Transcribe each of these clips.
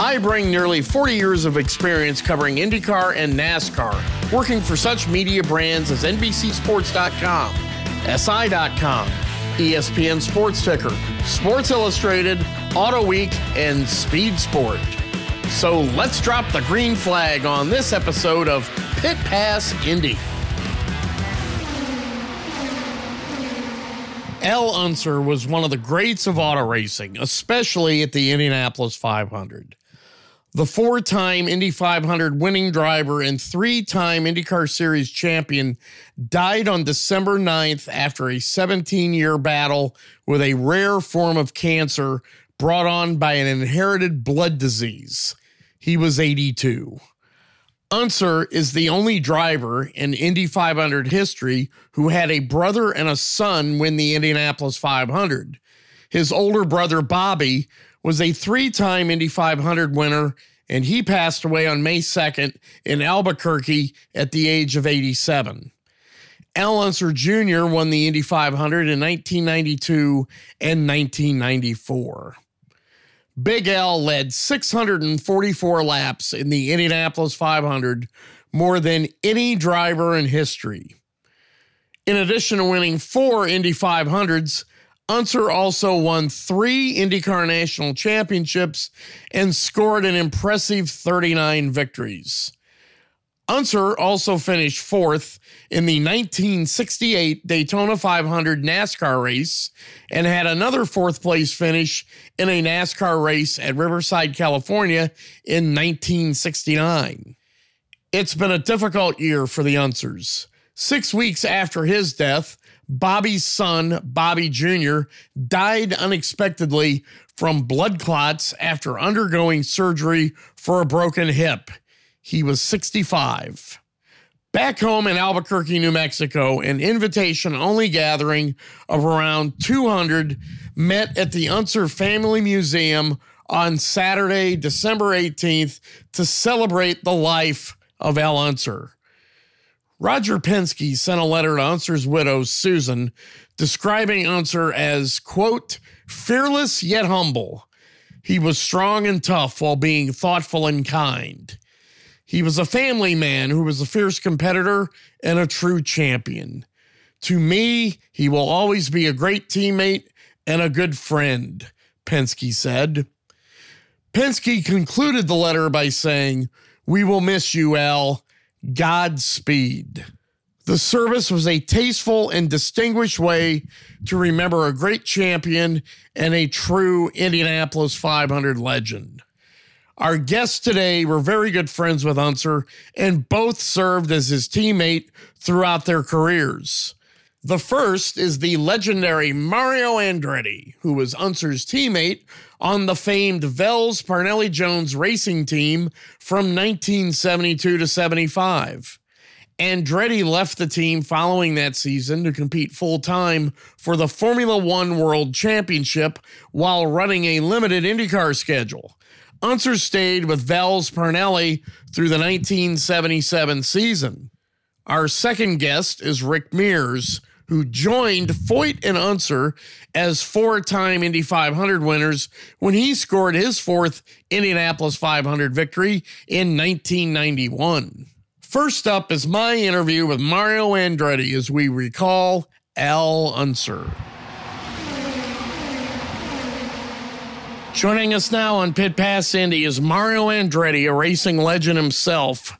I bring nearly 40 years of experience covering IndyCar and NASCAR, working for such media brands as NBCSports.com, SI.com, ESPN Sports Ticker, Sports Illustrated, Auto Week, and Speed Sport. So let's drop the green flag on this episode of Pit Pass Indy. Al Unser was one of the greats of auto racing, especially at the Indianapolis 500. The four time Indy 500 winning driver and three time IndyCar Series champion died on December 9th after a 17 year battle with a rare form of cancer brought on by an inherited blood disease. He was 82. Unser is the only driver in Indy 500 history who had a brother and a son win the Indianapolis 500. His older brother, Bobby, was a three time Indy 500 winner, and he passed away on May 2nd in Albuquerque at the age of 87. Al Unser Jr. won the Indy 500 in 1992 and 1994. Big Al led 644 laps in the Indianapolis 500, more than any driver in history. In addition to winning four Indy 500s, Unser also won three IndyCar National Championships and scored an impressive 39 victories. Unser also finished fourth in the 1968 Daytona 500 NASCAR race and had another fourth place finish in a NASCAR race at Riverside, California in 1969. It's been a difficult year for the Unsers. Six weeks after his death, Bobby's son, Bobby Jr., died unexpectedly from blood clots after undergoing surgery for a broken hip. He was 65. Back home in Albuquerque, New Mexico, an invitation only gathering of around 200 met at the Unser Family Museum on Saturday, December 18th, to celebrate the life of Al Unser. Roger Penske sent a letter to Unser's widow, Susan, describing Unser as, quote, fearless yet humble. He was strong and tough while being thoughtful and kind. He was a family man who was a fierce competitor and a true champion. To me, he will always be a great teammate and a good friend, Penske said. Penske concluded the letter by saying, We will miss you, Al. Godspeed. The service was a tasteful and distinguished way to remember a great champion and a true Indianapolis 500 legend. Our guests today were very good friends with Unser and both served as his teammate throughout their careers. The first is the legendary Mario Andretti, who was Unser's teammate on the famed Vels Parnelli Jones racing team from 1972 to 75. Andretti left the team following that season to compete full time for the Formula One World Championship while running a limited IndyCar schedule. Unser stayed with Vels Parnelli through the 1977 season. Our second guest is Rick Mears, who joined Foyt and Unser as four time Indy 500 winners when he scored his fourth Indianapolis 500 victory in 1991. First up is my interview with Mario Andretti as we recall Al Unser. Joining us now on Pit Pass Indy is Mario Andretti, a racing legend himself.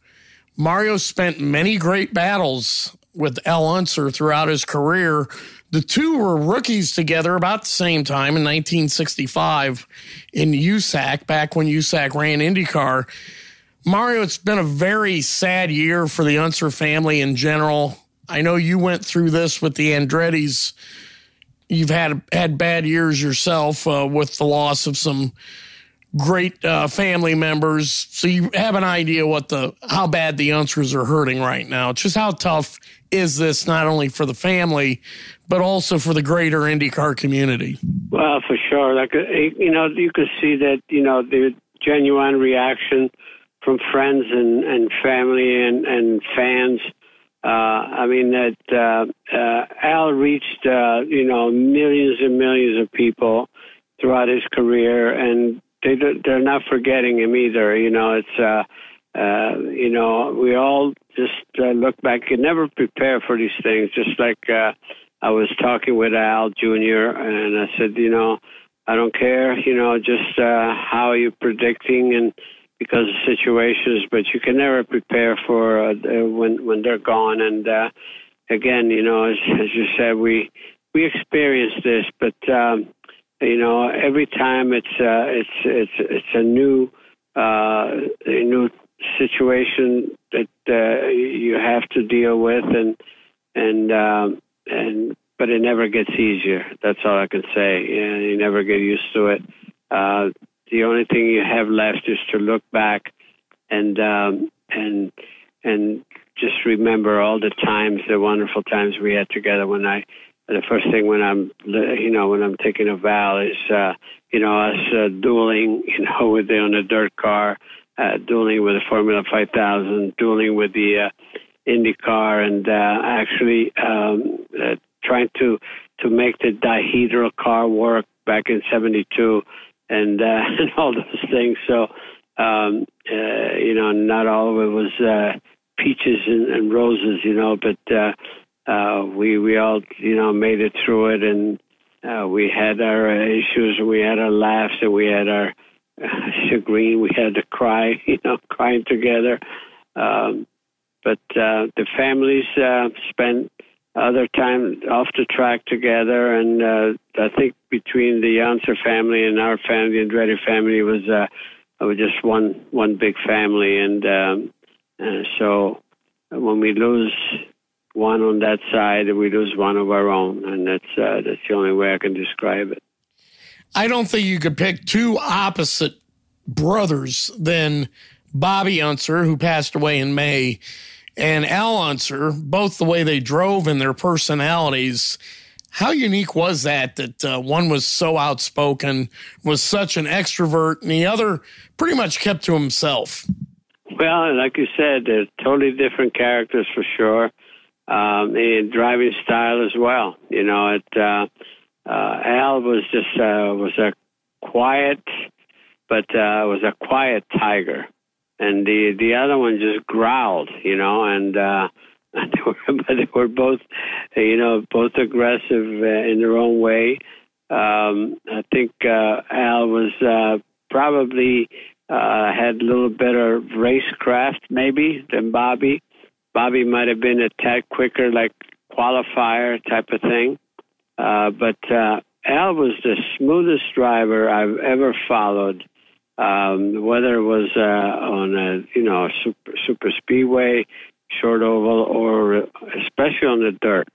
Mario spent many great battles with Al Unser throughout his career. The two were rookies together about the same time in 1965 in USAC, back when USAC ran IndyCar. Mario, it's been a very sad year for the Unser family in general. I know you went through this with the Andretti's you've had had bad years yourself uh, with the loss of some great uh, family members, so you have an idea what the how bad the Unsers are hurting right now. Just how tough is this not only for the family, but also for the greater IndyCar community? Well, for sure. Like uh, you know, you could see that you know the genuine reaction from friends and and family and and fans. Uh, I mean that uh, uh, Al reached uh, you know millions and millions of people throughout his career, and they they're not forgetting him either. You know, it's uh, uh, you know we all just uh, look back and never prepare for these things. Just like uh, I was talking with Al Jr. and I said, you know, I don't care, you know, just uh, how you're predicting and because of situations, but you can never prepare for uh, when when they're gone. And uh, again, you know, as, as you said, we we experienced this, but um, you know, every time it's uh, it's it's it's a new uh, a new situation that uh, you have to deal with, and and um, and but it never gets easier. That's all I can say. You never get used to it. Uh, the only thing you have left is to look back and um, and and just remember all the times, the wonderful times we had together. When I, the first thing when I'm, you know, when I'm taking a vow is, uh, you know, us uh, dueling, you know, with the on a dirt car, uh, dueling with the Formula 5000, dueling with the uh, IndyCar, and uh, actually um, uh, trying to to make the dihedral car work back in '72 and uh, and all those things. So um, uh, you know, not all of it was uh, peaches and, and roses, you know, but uh, uh, we we all you know made it through it, and uh, we had our issues, and we had our laughs, and we had our uh, chagrin. We had to cry, you know, crying together. Um, but uh, the families uh, spent other time off the track together, and uh, I think between the Unser family and our family, and Andretti family, was uh, was just one one big family, and um, uh, so when we lose one on that side, we lose one of our own, and that's uh, that's the only way I can describe it. I don't think you could pick two opposite brothers than Bobby Unser, who passed away in May, and Al Unser, both the way they drove and their personalities. How unique was that? That uh, one was so outspoken, was such an extrovert, and the other pretty much kept to himself. Well, like you said, they're totally different characters for sure, um, and driving style as well. You know, it. Uh, uh, Al was just uh, was a quiet, but uh, was a quiet tiger and the the other one just growled, you know, and uh, they were, but they were both, you know, both aggressive uh, in their own way. Um, I think uh, Al was uh, probably uh, had a little better racecraft maybe than Bobby. Bobby might have been a tad quicker, like qualifier type of thing. Uh, but uh, Al was the smoothest driver I've ever followed um, whether it was uh, on a you know super super speedway, short oval, or especially on the dirt.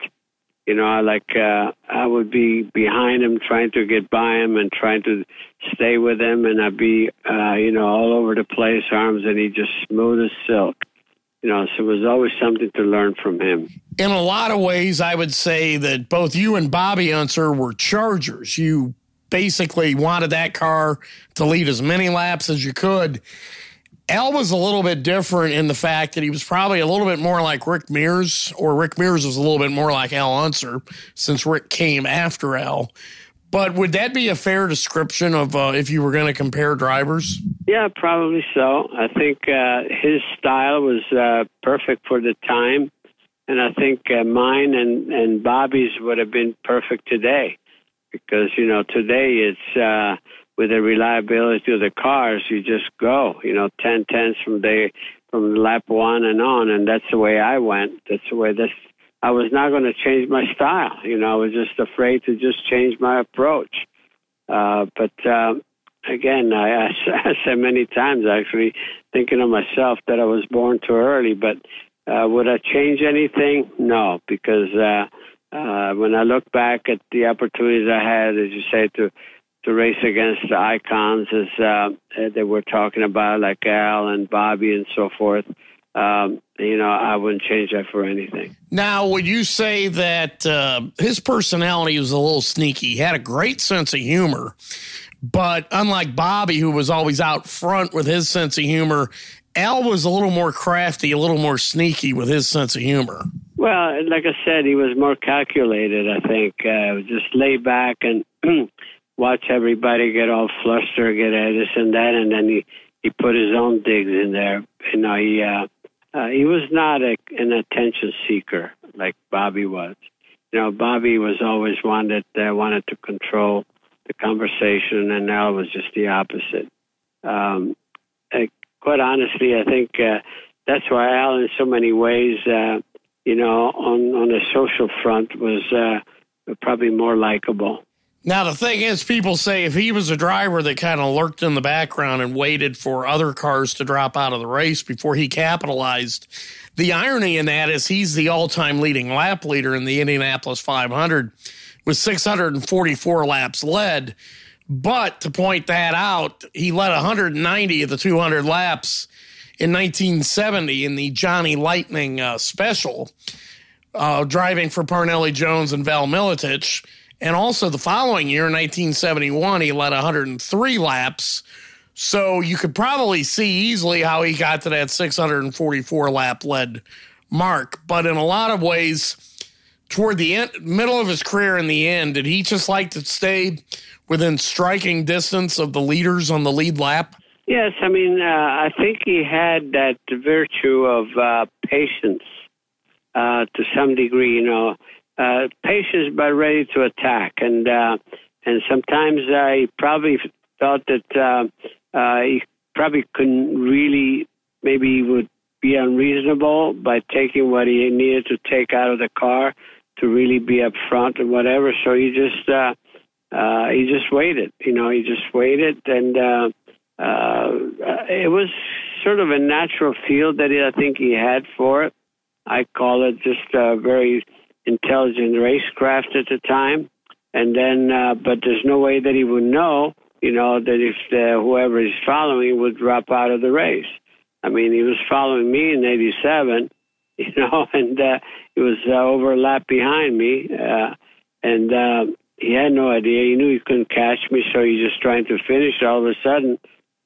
You know, I like uh, I would be behind him, trying to get by him and trying to stay with him, and I'd be uh, you know all over the place, arms, and he just smooth as silk. You know, so it was always something to learn from him. In a lot of ways, I would say that both you and Bobby Unser were Chargers. You basically wanted that car to lead as many laps as you could. Al was a little bit different in the fact that he was probably a little bit more like Rick Mears, or Rick Mears was a little bit more like Al Unser, since Rick came after Al. But would that be a fair description of uh, if you were going to compare drivers? Yeah, probably so. I think uh, his style was uh, perfect for the time, and I think uh, mine and, and Bobby's would have been perfect today because you know today it's uh, with the reliability of the cars, you just go, you know, ten tenths from day from lap one and on, and that's the way I went. That's the way this. I was not going to change my style. You know, I was just afraid to just change my approach. Uh, but uh, again, I, I said many times, actually, thinking of myself that I was born too early. But uh, would I change anything? No, because uh, uh, when I look back at the opportunities I had, as you say, to to race against the icons as uh, that we're talking about, like Al and Bobby and so forth. Um, you know, I wouldn't change that for anything. Now, would you say that uh, his personality was a little sneaky? He had a great sense of humor, but unlike Bobby, who was always out front with his sense of humor, Al was a little more crafty, a little more sneaky with his sense of humor. Well, like I said, he was more calculated. I think uh, just lay back and watch everybody get all flustered, get this and that, and then he he put his own digs in there. You know, he uh, uh, he was not a, an attention seeker like Bobby was. You know, Bobby was always that uh, wanted to control the conversation, and Al was just the opposite. Um, uh, quite honestly, I think uh, that's why Al, in so many ways, uh, you know, on on the social front, was uh, probably more likable. Now, the thing is, people say if he was a driver that kind of lurked in the background and waited for other cars to drop out of the race before he capitalized, the irony in that is he's the all time leading lap leader in the Indianapolis 500 with 644 laps led. But to point that out, he led 190 of the 200 laps in 1970 in the Johnny Lightning uh, special, uh, driving for Parnelli Jones and Vel Miletich and also the following year, 1971, he led 103 laps. So you could probably see easily how he got to that 644 lap led mark. But in a lot of ways, toward the end, middle of his career in the end, did he just like to stay within striking distance of the leaders on the lead lap? Yes, I mean, uh, I think he had that virtue of uh, patience uh, to some degree. You know, uh, patience but ready to attack. And uh, and sometimes I probably thought that uh, uh, he probably couldn't really, maybe he would be unreasonable by taking what he needed to take out of the car to really be up front and whatever. So he just uh, uh, he just waited. You know, he just waited, and uh, uh, it was sort of a natural feel that I think he had for it. I call it just a very intelligent racecraft at the time. And then, uh, but there's no way that he would know, you know, that if the, whoever he's following would drop out of the race. I mean, he was following me in '87, you know, and uh, he was uh, over a lap behind me, uh, and uh, he had no idea. He knew he couldn't catch me, so he's just trying to finish. All of a sudden,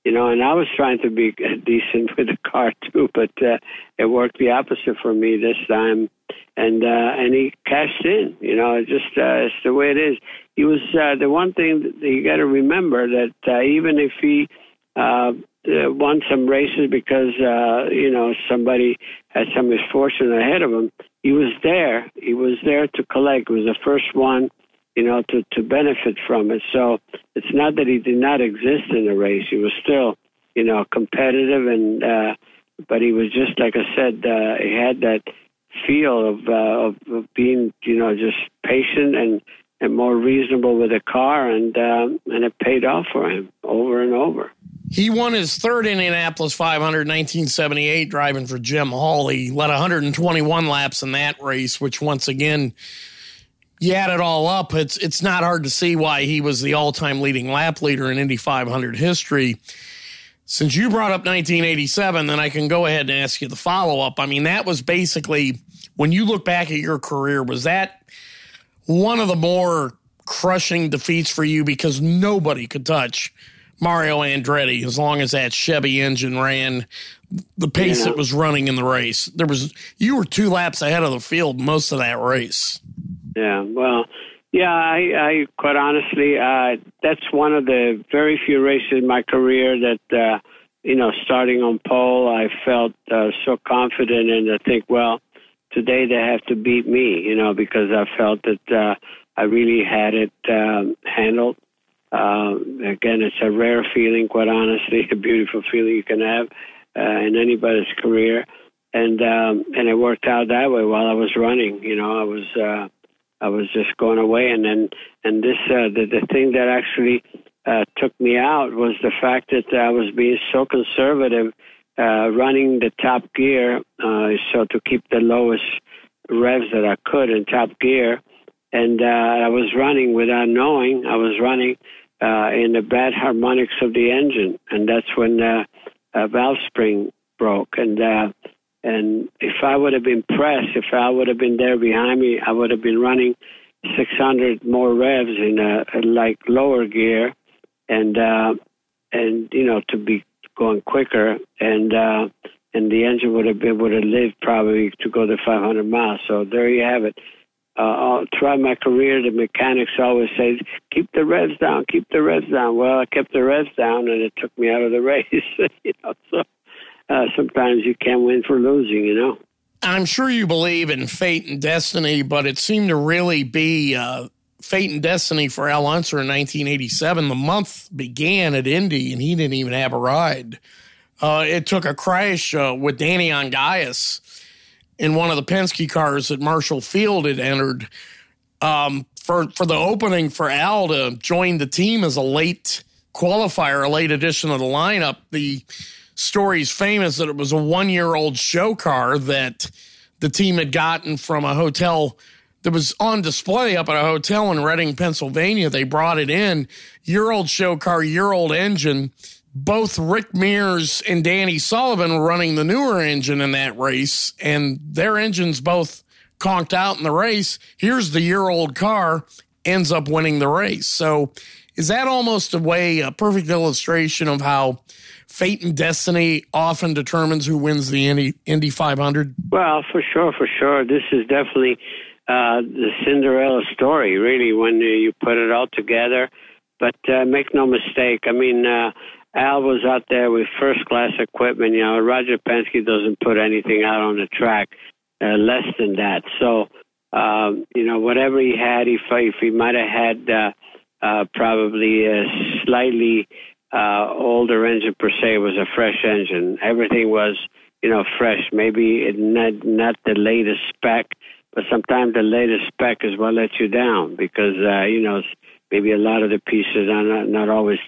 you know, and I was trying to be decent with the car too, but uh, it worked the opposite for me this time, and uh, and he cashed in. You know, just uh, it's the way it is. He was uh, the one thing that you got to remember that uh, even if he uh, uh, won some races because uh, you know somebody had some misfortune ahead of him, he was there. He was there to collect. He was the first one you know, to, to benefit from it. So it's not that he did not exist in the race. He was still, you know, competitive and, uh, but he was just, like I said, uh, he had that feel of, uh, of, being, you know, just patient and, and more reasonable with the car, and um, and it paid off for him over and over. He won his third Indianapolis 500 in 1978 driving for Jim Hall. He led 121 laps in that race, which once again you add it all up, it's it's not hard to see why he was the all-time leading lap leader in Indy 500 history. Since you brought up 1987, then I can go ahead and ask you the follow-up. I mean, that was basically when you look back at your career, was that one of the more crushing defeats for you because nobody could touch Mario Andretti as long as that Chevy engine ran the pace yeah. it was running in the race. There was you were two laps ahead of the field most of that race. Yeah, well, yeah, I, I quite honestly, uh, that's one of the very few races in my career that, uh, you know, starting on pole, I felt uh, so confident and I think, well, today they have to beat me, you know, because I felt that uh, I really had it um, handled. Uh, again, it's a rare feeling, quite honestly, a beautiful feeling you can have uh, in anybody's career, and um, and it worked out that way while I was running. You know, I was uh, I was just going away, and then and this uh, the the thing that actually uh, took me out was the fact that I was being so conservative, uh, running the top gear, uh, so to keep the lowest revs that I could in top gear, and uh, I was running without knowing. I was running uh, in the bad harmonics of the engine, and that's when uh, a valve spring broke. And uh, and if I would have been pressed, if I would have been there behind me, I would have been running 600 more revs in a, a like lower gear, and uh, and you know to be going quicker, and uh, and the engine would have been would have lived probably to go to 500 miles. So there you have it. Uh, throughout my career, the mechanics always say, "Keep the revs down, keep the revs down." Well, I kept the revs down, and it took me out of the race. you know, so uh, sometimes you can't win for losing. You know. I'm sure you believe in fate and destiny, but it seemed to really be uh, fate and destiny for Al Unser in 1987. The month began at Indy, and he didn't even have a ride. Uh, it took a crash uh, with Danny Ongais in one of the Penske cars that Marshall Field had entered um, for for the opening for Al to join the team as a late qualifier, a late addition to the lineup. The story's famous that it was a one year old show car that the team had gotten from a hotel that was on display up at a hotel in Reading, Pennsylvania. They brought it in, year old show car, year old engine. Both Rick Mears and Danny Sullivan were running the newer engine in that race, and their engines both conked out in the race. Here's the year old car, ends up winning the race. So, is that almost a way, a perfect illustration of how fate and destiny often determines who wins the Indy, Indy 500? Well, for sure, for sure. This is definitely uh, the Cinderella story, really, when you put it all together. But uh, make no mistake, I mean, uh, Al was out there with first class equipment. You know, Roger Penske doesn't put anything out on the track uh, less than that. So, um, you know, whatever he had, if, if he might have had uh, uh, probably a slightly uh, older engine per se, was a fresh engine. Everything was, you know, fresh. Maybe not not the latest spec, but sometimes the latest spec is what lets you down because uh, you know maybe a lot of the pieces are not, not always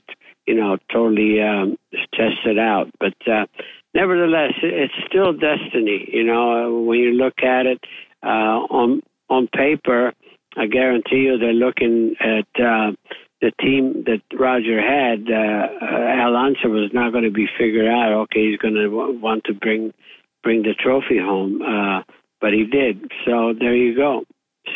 you know totally um, tested out. But uh, nevertheless, it's still destiny. You know, when you look at it uh, on on paper, I guarantee you they're looking at. Uh, the team that Roger had, uh, uh, Al Unser was not going to be figured out. Okay, he's going to w- want to bring bring the trophy home. Uh, but he did. So there you go.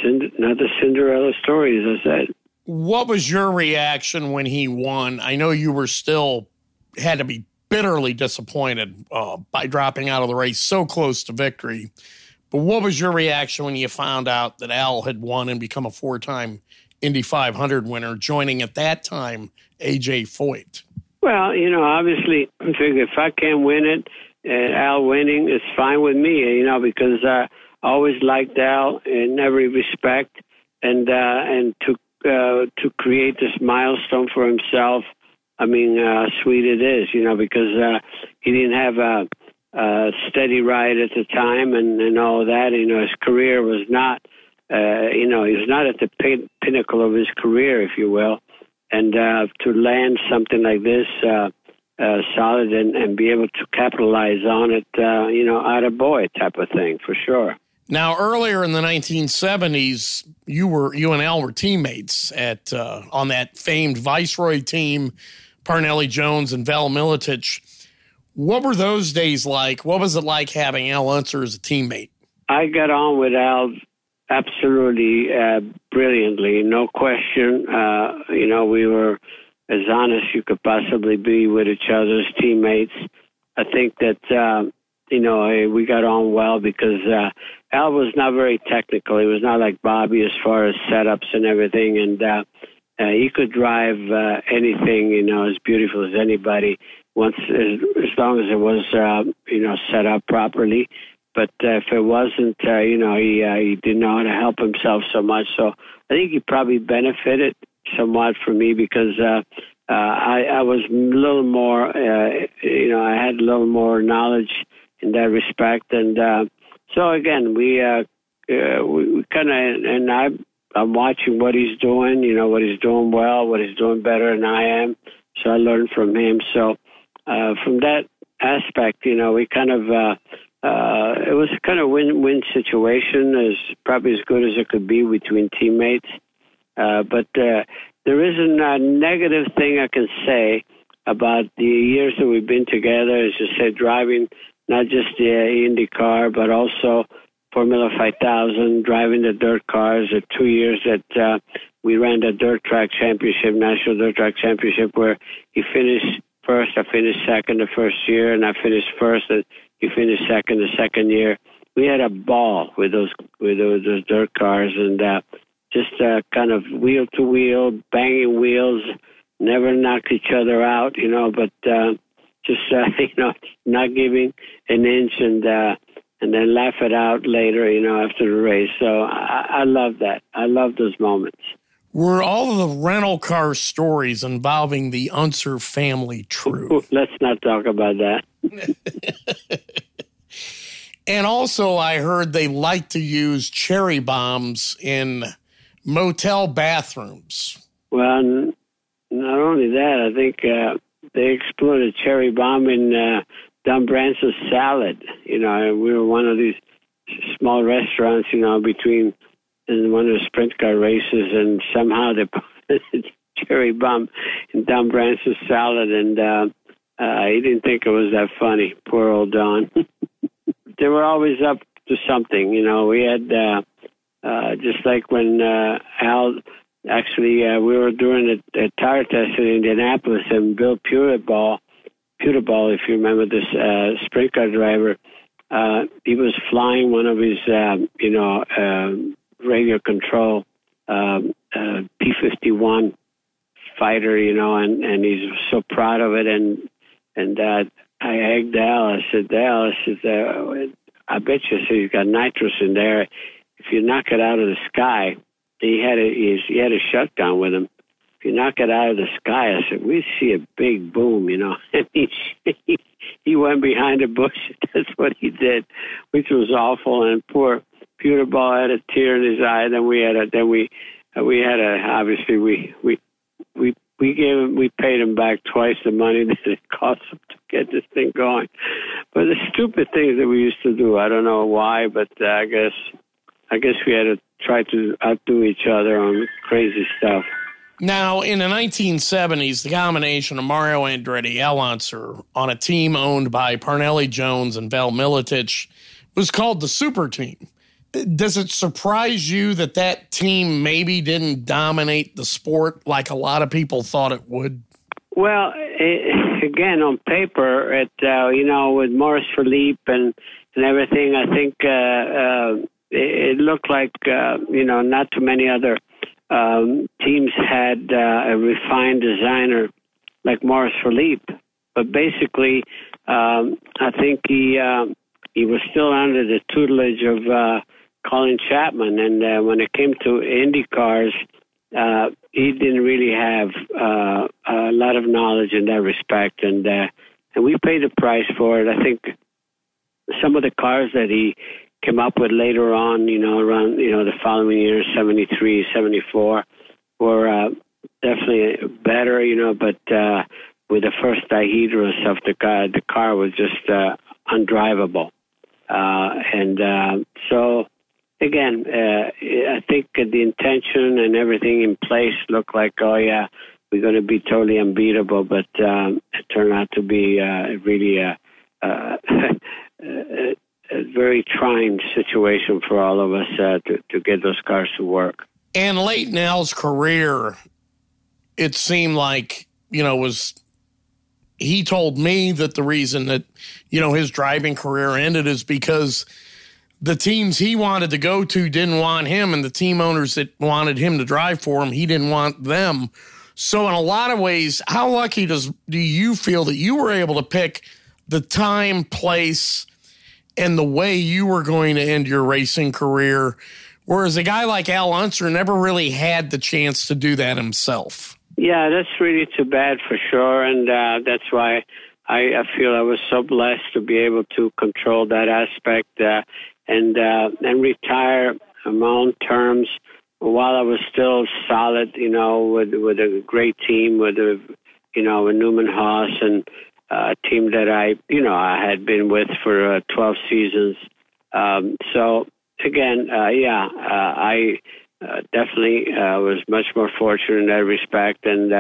Another Cinderella story, as I said. What was your reaction when he won? I know you were still had to be bitterly disappointed uh, by dropping out of the race so close to victory. But what was your reaction when you found out that Al had won and become a four time Indy 500 winner, joining at that time AJ Foyt? Well, you know, obviously, I figure if I can't win it, and Al winning is fine with me, you know, because uh, I always liked Al in every respect, and uh, and to uh, to create this milestone for himself. I mean, uh, sweet it is, you know, because uh, he didn't have a, a steady ride at the time, and and all that. You know, his career was not, uh, you know, he was not at the pin- pinnacle of his career, if you will, and uh, to land something like this. Uh, uh, solid and, and be able to capitalize on it, uh, you know, out of boy type of thing for sure. Now, earlier in the 1970s, you were you and Al were teammates at uh, on that famed Viceroy team, Parnelli Jones and Vel Miletich. What were those days like? What was it like having Al Unser as a teammate? I got on with Al absolutely uh, brilliantly, no question. Uh, you know, we were as honest you could possibly be with each other's teammates. I think that uh, you know we got on well because uh, Al was not very technical. He was not like Bobby as far as setups and everything, and uh, uh, he could drive uh, anything you know as beautiful as anybody once as, as long as it was uh, you know set up properly. But uh, if it wasn't, uh, you know, he uh, he didn't know how to help himself so much. So I think he probably benefited somewhat for me because uh, uh, I, I was a little more, uh, you know, I had a little more knowledge in that respect, and uh, so again, we uh, uh, we, we kind of, and I, I'm watching what he's doing, you know, what he's doing well, what he's doing better than I am, so I learned from him. So uh, from that aspect, you know, we kind of. Uh, uh, it was kind of win-win situation, as probably as good as it could be between teammates. Uh, but uh, there isn't a negative thing I can say about the years that we've been together. As you said, driving not just the Indy car, but also Formula 5000, driving the dirt cars. The two years that uh, we ran the dirt track championship, national dirt track championship, where he finished first, I finished second the first year, and I finished first, and he finished second the second year. We had a ball with those with those, those dirt cars, and uh, just uh, kind of wheel to wheel, banging wheels, never knocked each other out, you know, but uh, just uh, you know, not giving an inch and. uh and then laugh it out later, you know, after the race. So I, I love that. I love those moments. Were all of the rental car stories involving the Unser family true? Let's not talk about that. and also, I heard they like to use cherry bombs in motel bathrooms. Well, not only that, I think uh, they exploded cherry bomb in uh, Don Branson's salad. You know, we were one of these small restaurants, you know, between in one of the sprint car races, and somehow they put cherry bomb in Don Branson's salad, and uh, uh, he didn't think it was that funny. Poor old Don. they were always up to something, you know. We had uh, uh, just like when uh, Al. Actually, uh, we were doing a, a tire test in Indianapolis, and Bill Pureyball Puterbaugh, if you remember this uh, sprint car driver, uh, he was flying one of his, um, you know, uh, radio control um, uh, P-51 fighter, you know, and, and he's so proud of it. And and uh, I egged Al. I said, Al, I said, uh, I bet you so he's got nitrous in there. If you knock it out of the sky, he had a he had a shotgun with him If you knock it out of the sky, I said, we see a big boom, you know. And he, he went behind a bush. That's what he did, which was awful. And poor Puterbaugh had a tear in his eye. Then we had a, then we, uh, we had a, obviously we, we, we, we gave him, we paid him back twice the money that it cost him to get this thing going. But the stupid things that we used to do, I don't know why, but uh, I guess, I guess we had to try to outdo each other on crazy stuff. Now, in the 1970s, the combination of Mario Andretti, Al Unser, on a team owned by Parnelli Jones and Vel Miletich was called the Super Team. Does it surprise you that that team maybe didn't dominate the sport like a lot of people thought it would? Well, it, again, on paper, it uh, you know with Maurice Philippe and and everything, I think uh, uh, it, looked like uh, you know not too many other um, teams had uh, a refined designer like Maurice Philippe, but basically, um, I think he uh, he was still under the tutelage of uh, Colin Chapman, and uh, when it came to Indy cars, uh, he didn't really have uh, a lot of knowledge in that respect, and uh, and we paid the price for it. I think some of the cars that he came up with later on, you know, around, you know, the following years, 73, 74, were uh, definitely better, you know, but uh, with the first dihedral stuff, the car, the car was just uh, undrivable. Uh, and uh, so, again, uh, I think the intention and everything in place looked like, oh, yeah, we're going to be totally unbeatable, but um, it turned out to be uh, really a, uh, a very trying situation for all of us uh, to, to get those cars to work. And late in Al's career, it seemed like, you know, was he told me that the reason that, you know, his driving career ended is because the teams he wanted to go to didn't want him, and the team owners that wanted him to drive for him, he didn't want them. So, in a lot of ways, how lucky does do you feel that you were able to pick the time, place, and the way you were going to end your racing career, whereas a guy like Al Unser never really had the chance to do that himself. Yeah, that's really too bad for sure, and uh, that's why I, I, feel I was so blessed to be able to control that aspect uh, and uh, and retire on my own terms while I was still solid, you know, with with a great team, with a you know, with Newman Haas and uh, team that I, you know, I had been with for uh, 12 seasons. Um, so again, uh, yeah, uh, I definitely was much more fortunate in that respect, and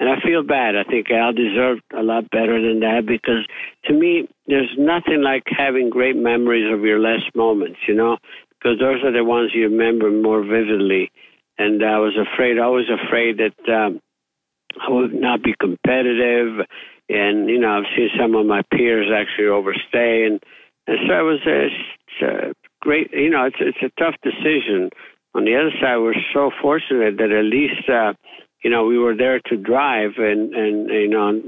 and I feel bad. I think Al deserved a lot better than that because to me, there's nothing like having great memories of your last moments. You know, because those are the ones you remember more vividly. And I was afraid, always afraid that um, I would not be competitive. And you know, I've seen some of my peers actually overstay, and and so it was a, a great. You know, it's it's a tough decision on the other side, we're so fortunate that at least, uh, you know, we were there to drive, and and you know,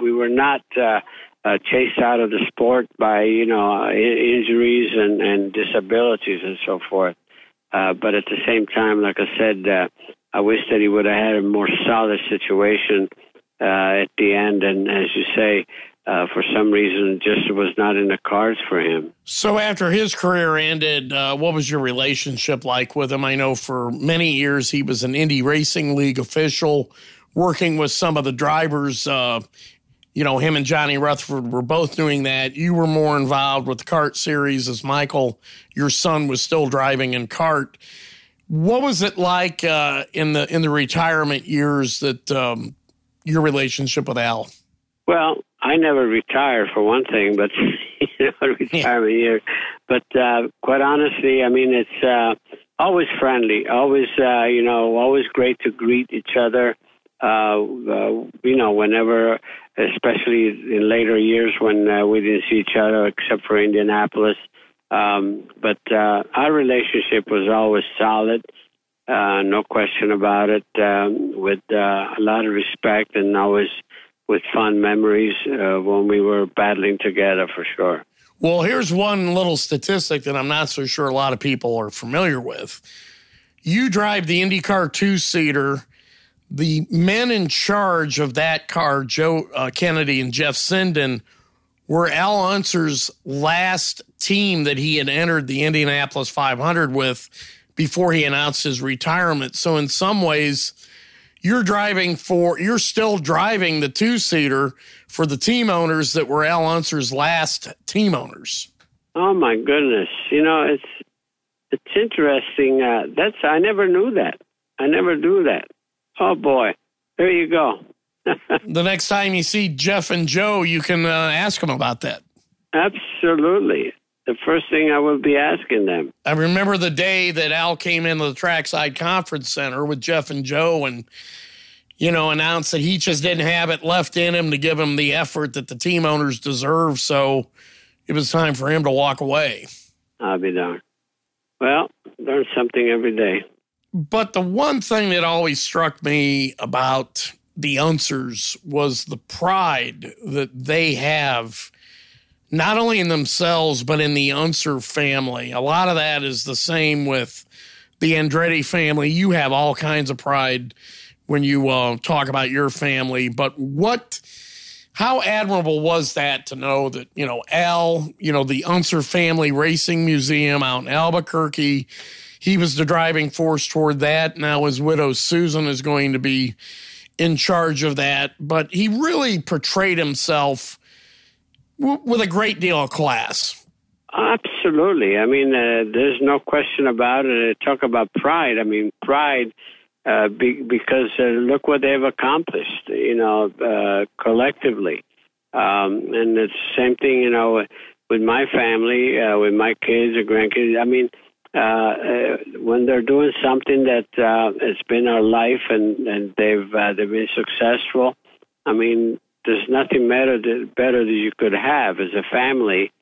we were not uh, uh, chased out of the sport by you know injuries and and disabilities and so forth. Uh, but at the same time, like I said, uh, I wish that he would have had a more solid situation uh, at the end. And as you say, uh, for some reason just was not in the cards for him. So after his career ended, uh, what was your relationship like with him? I know for many years he was an Indy Racing League official, working with some of the drivers. Uh, you know, him and Johnny Rutherford were both doing that. You were more involved with the kart series as Michael, your son, was still driving in kart. What was it like uh, in the in the retirement years that um, your relationship with Al? Well, I never retired for one thing, but you know, retirement year. But uh, quite honestly, I mean, it's uh, always friendly, always uh, you know, always great to greet each other. Uh, uh, you know, whenever, especially in later years when uh, we didn't see each other except for Indianapolis. Um, but uh, our relationship was always solid, uh, no question about it, um, with uh, a lot of respect and always with fond memories uh, when we were battling together for sure. Well, here's one little statistic that I'm not so sure a lot of people are familiar with. You drive the IndyCar two seater. The men in charge of that car, Joe uh, Kennedy and Jeff Sinden, were Al Unser's last team that he had entered the Indianapolis 500 with before he announced his retirement. So, in some ways, you're driving for you're still driving the two seater for the team owners that were Al Unser's last team owners. Oh my goodness! You know it's it's interesting. Uh, that's I never knew that. I never knew that. Oh boy, there you go. the next time you see Jeff and Joe, you can uh, ask them about that. Absolutely. The first thing I will be asking them. I remember the day that Al came into the Trackside Conference Center with Jeff and Joe and, you know, announced that he just didn't have it left in him to give him the effort that the team owners deserve. So it was time for him to walk away. I'll be darned. Well, learn something every day. But the one thing that always struck me about the Unsers was the pride that they have not only in themselves, but in the Unser family. A lot of that is the same with the Andretti family. You have all kinds of pride when you uh, talk about your family, but what, how admirable was that to know that, you know, Al, you know, the Unser Family Racing Museum out in Albuquerque, he was the driving force toward that. Now his widow, Susan, is going to be in charge of that, but he really portrayed himself with a great deal of class. Absolutely. I mean, uh, there's no question about it. Talk about pride. I mean, pride uh, be, because uh, look what they've accomplished, you know, uh, collectively. Um, and it's the same thing, you know, with my family, uh, with my kids or grandkids. I mean, uh, when they're doing something that it's been our life and, and they've they've been successful, I mean, there's nothing better that better that you could have as a family.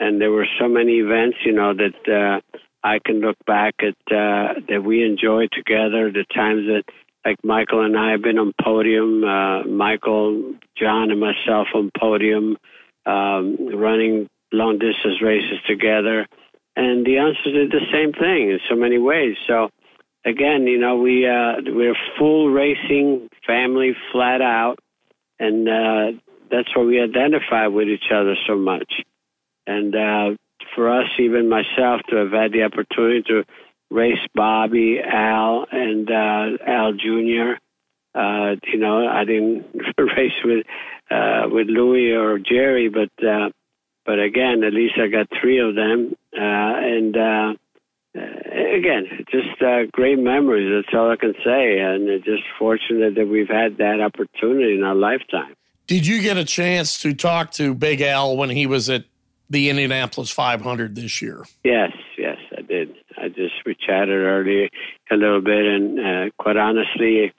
And there were so many events, you know, that uh, I can look back at uh, that we enjoyed together. The times that, like Michael and I have been on podium, uh, Michael, John, and myself on podium, um, running long distance races together. And the Unsers did the same thing in so many ways. So again, you know, we uh, we're full racing family, flat out and uh, that's why we identify with each other so much. And uh, for us, even myself, to have had the opportunity to race Bobby, Al, and uh, Al Jr. Uh, you know, I didn't race with uh, with Louis or Jerry, but uh, but again, at least I got three of them, uh, and uh, again, just uh, great memories. That's all I can say, and just fortunate that we've had that opportunity in our lifetime. Did you get a chance to talk to Big Al when he was at the Indianapolis 500 this year? Yes, yes, I did. I just we chatted earlier a little bit, and uh, quite honestly,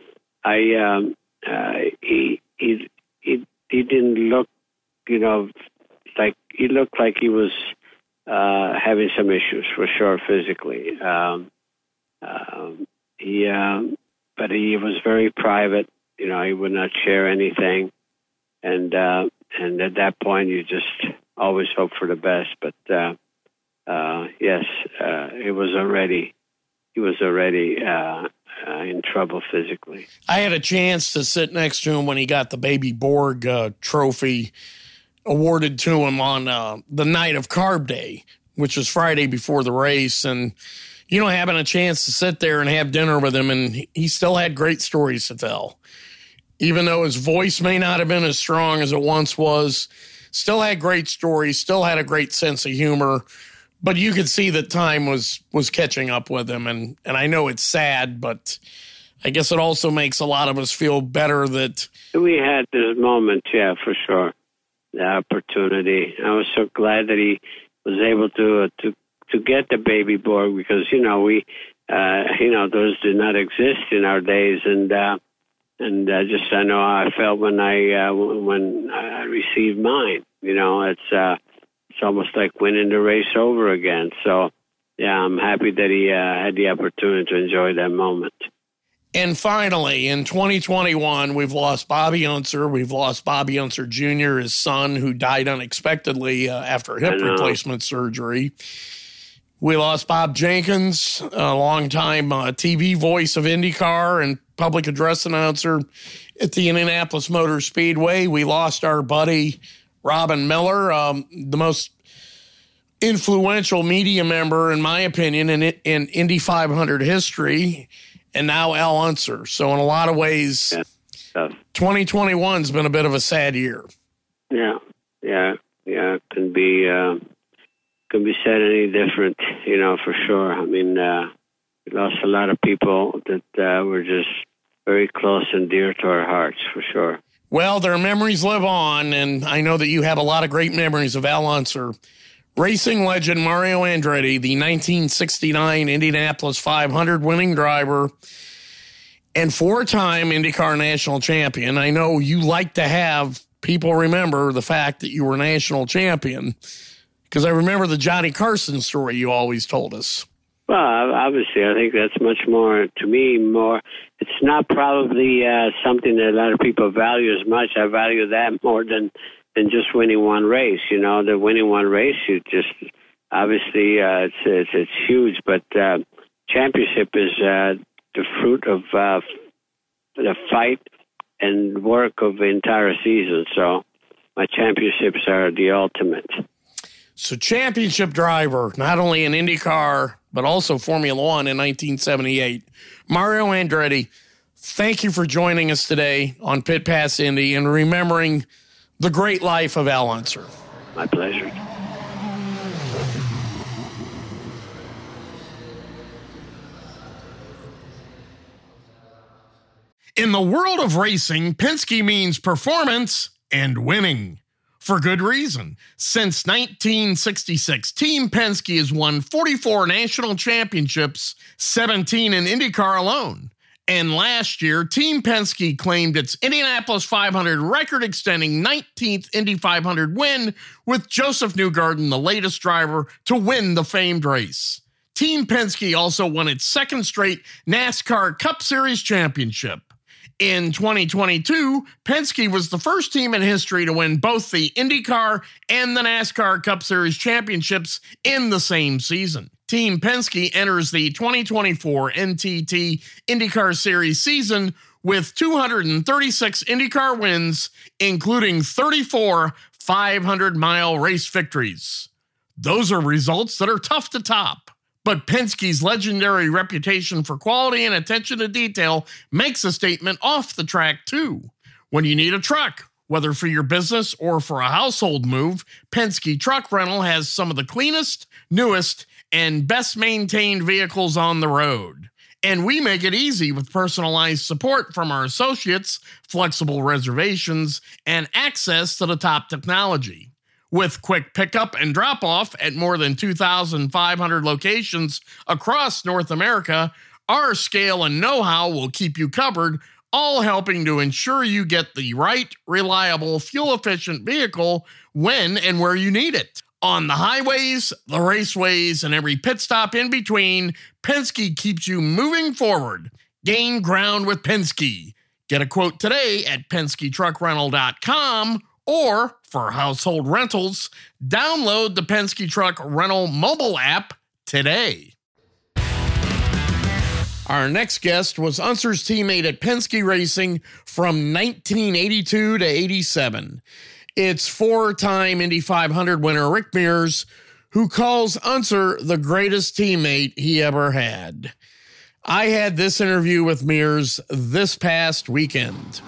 I um, uh, he he he he didn't look, you know, like he looked like he was uh, having some issues for sure physically. Um, um, he, um, but he was very private. You know, he would not share anything, and uh, and at that point, you just always hope for the best. But uh, uh, yes, uh, it was already he was already uh, uh, in trouble physically. I had a chance to sit next to him when he got the Baby Borg uh, trophy awarded to him on uh, the night of Carb Day, which was Friday before the race. And, you know, having a chance to sit there and have dinner with him, and he still had great stories to tell. Even though his voice may not have been as strong as it once was, still had great stories, still had a great sense of humor. But you could see that time was was catching up with him, and and I know it's sad, but I guess it also makes a lot of us feel better that we had this moment. Yeah, for sure the opportunity. I was so glad that he was able to uh, to to get the Baby Borg because you know we uh, you know those did not exist in our days and uh, and uh, just I know how I felt when I uh, when I received mine. You know it's uh, it's almost like winning the race over again. So yeah, I'm happy that he uh, had the opportunity to enjoy that moment. And finally, in 2021, we've lost Bobby Unser. We've lost Bobby Unser Jr., his son, who died unexpectedly uh, after hip replacement surgery. We lost Bob Jenkins, a longtime uh, TV voice of IndyCar and public address announcer at the Indianapolis Motor Speedway. We lost our buddy Robin Miller, um, the most influential media member, in my opinion, in, in Indy 500 history and now Al Unser. So in a lot of ways, yeah. 2021's been a bit of a sad year. Yeah, yeah, yeah. It can be uh, can be said any different, you know, for sure. I mean, uh, we lost a lot of people that uh, were just very close and dear to our hearts, for sure. Well, their memories live on, and I know that you have a lot of great memories of Al Unser. Racing legend Mario Andretti, the 1969 Indianapolis 500 winning driver and four time IndyCar national champion. I know you like to have people remember the fact that you were national champion because I remember the Johnny Carson story you always told us. Well, obviously, I think that's much more, to me, more. It's not probably uh, something that a lot of people value as much. I value that more than than just winning one race. You know, the winning one race, you just obviously uh, it's, it's it's huge, but uh, championship is uh, the fruit of uh, the fight and work of the entire season. So my championships are the ultimate. So championship driver, not only in IndyCar but also Formula One in 1978, Mario Andretti. Thank you for joining us today on Pit Pass Indy and remembering the Great Life of Al Unser. My pleasure. In the world of racing, Penske means performance and winning. For good reason. Since 1966, Team Penske has won 44 national championships, 17 in IndyCar alone. And last year, Team Penske claimed its Indianapolis 500 record extending 19th Indy 500 win with Josef Newgarden, the latest driver to win the famed race. Team Penske also won its second straight NASCAR Cup Series championship. In 2022, Penske was the first team in history to win both the IndyCar and the NASCAR Cup Series championships in the same season. Team Penske enters the 2024 NTT IndyCar Series season with 236 IndyCar wins, including 34 500 mile race victories. Those are results that are tough to top. But Penske's legendary reputation for quality and attention to detail makes a statement off the track, too. When you need a truck, whether for your business or for a household move, Penske Truck Rental has some of the cleanest, newest, and best maintained vehicles on the road. And we make it easy with personalized support from our associates, flexible reservations, and access to the top technology. With quick pickup and drop off at more than 2,500 locations across North America, our scale and know how will keep you covered, all helping to ensure you get the right, reliable, fuel efficient vehicle when and where you need it. On the highways, the raceways, and every pit stop in between, Penske keeps you moving forward. Gain ground with Penske. Get a quote today at PenskeTruckRental.com or for household rentals, download the Penske Truck Rental mobile app today. Our next guest was Unser's teammate at Penske Racing from 1982 to 87. It's four time Indy 500 winner Rick Mears, who calls Unser the greatest teammate he ever had. I had this interview with Mears this past weekend.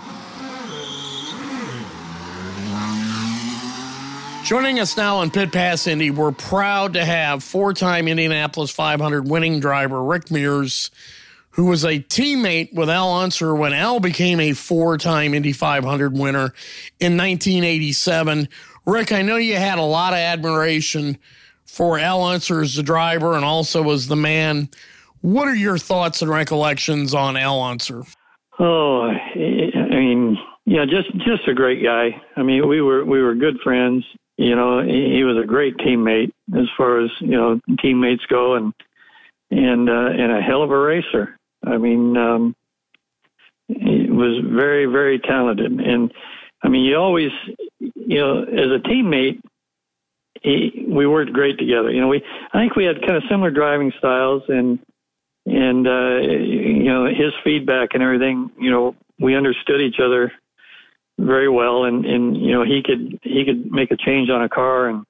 Joining us now on Pit Pass Indy, we're proud to have four time Indianapolis 500 winning driver Rick Mears who was a teammate with Al Unser when Al became a four time Indy 500 winner in 1987. Rick, I know you had a lot of admiration for Al Unser as the driver and also as the man. What are your thoughts and recollections on Al Unser? Oh, I mean, yeah, just just a great guy. I mean, we were we were good friends. You know, he was a great teammate as far as you know teammates go, and and uh, and a hell of a racer. I mean, um, he was very, very talented. And I mean, you always, you know, as a teammate, he, we worked great together. You know, we, I think we had kind of similar driving styles and, and, uh, you know, his feedback and everything, you know, we understood each other very well. And, and, you know, he could, he could make a change on a car and,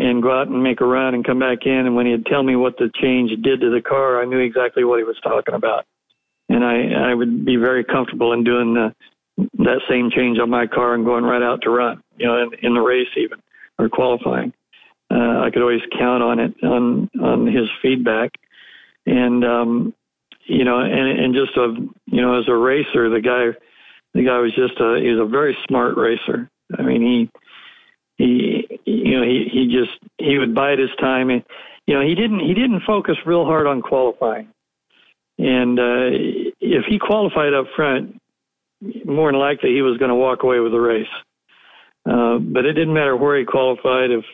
and go out and make a run and come back in. And when he'd tell me what the change did to the car, I knew exactly what he was talking about. And I, I would be very comfortable in doing the, that same change on my car and going right out to run, you know, in, in the race even or qualifying. Uh, I could always count on it, on, on his feedback. And, um, you know, and, and just a, you know, as a racer, the guy, the guy was just a, he was a very smart racer. I mean, he, he you know he he just he would bide his time and you know he didn't he didn't focus real hard on qualifying. And uh if he qualified up front more than likely he was going to walk away with the race. Uh but it didn't matter where he qualified. If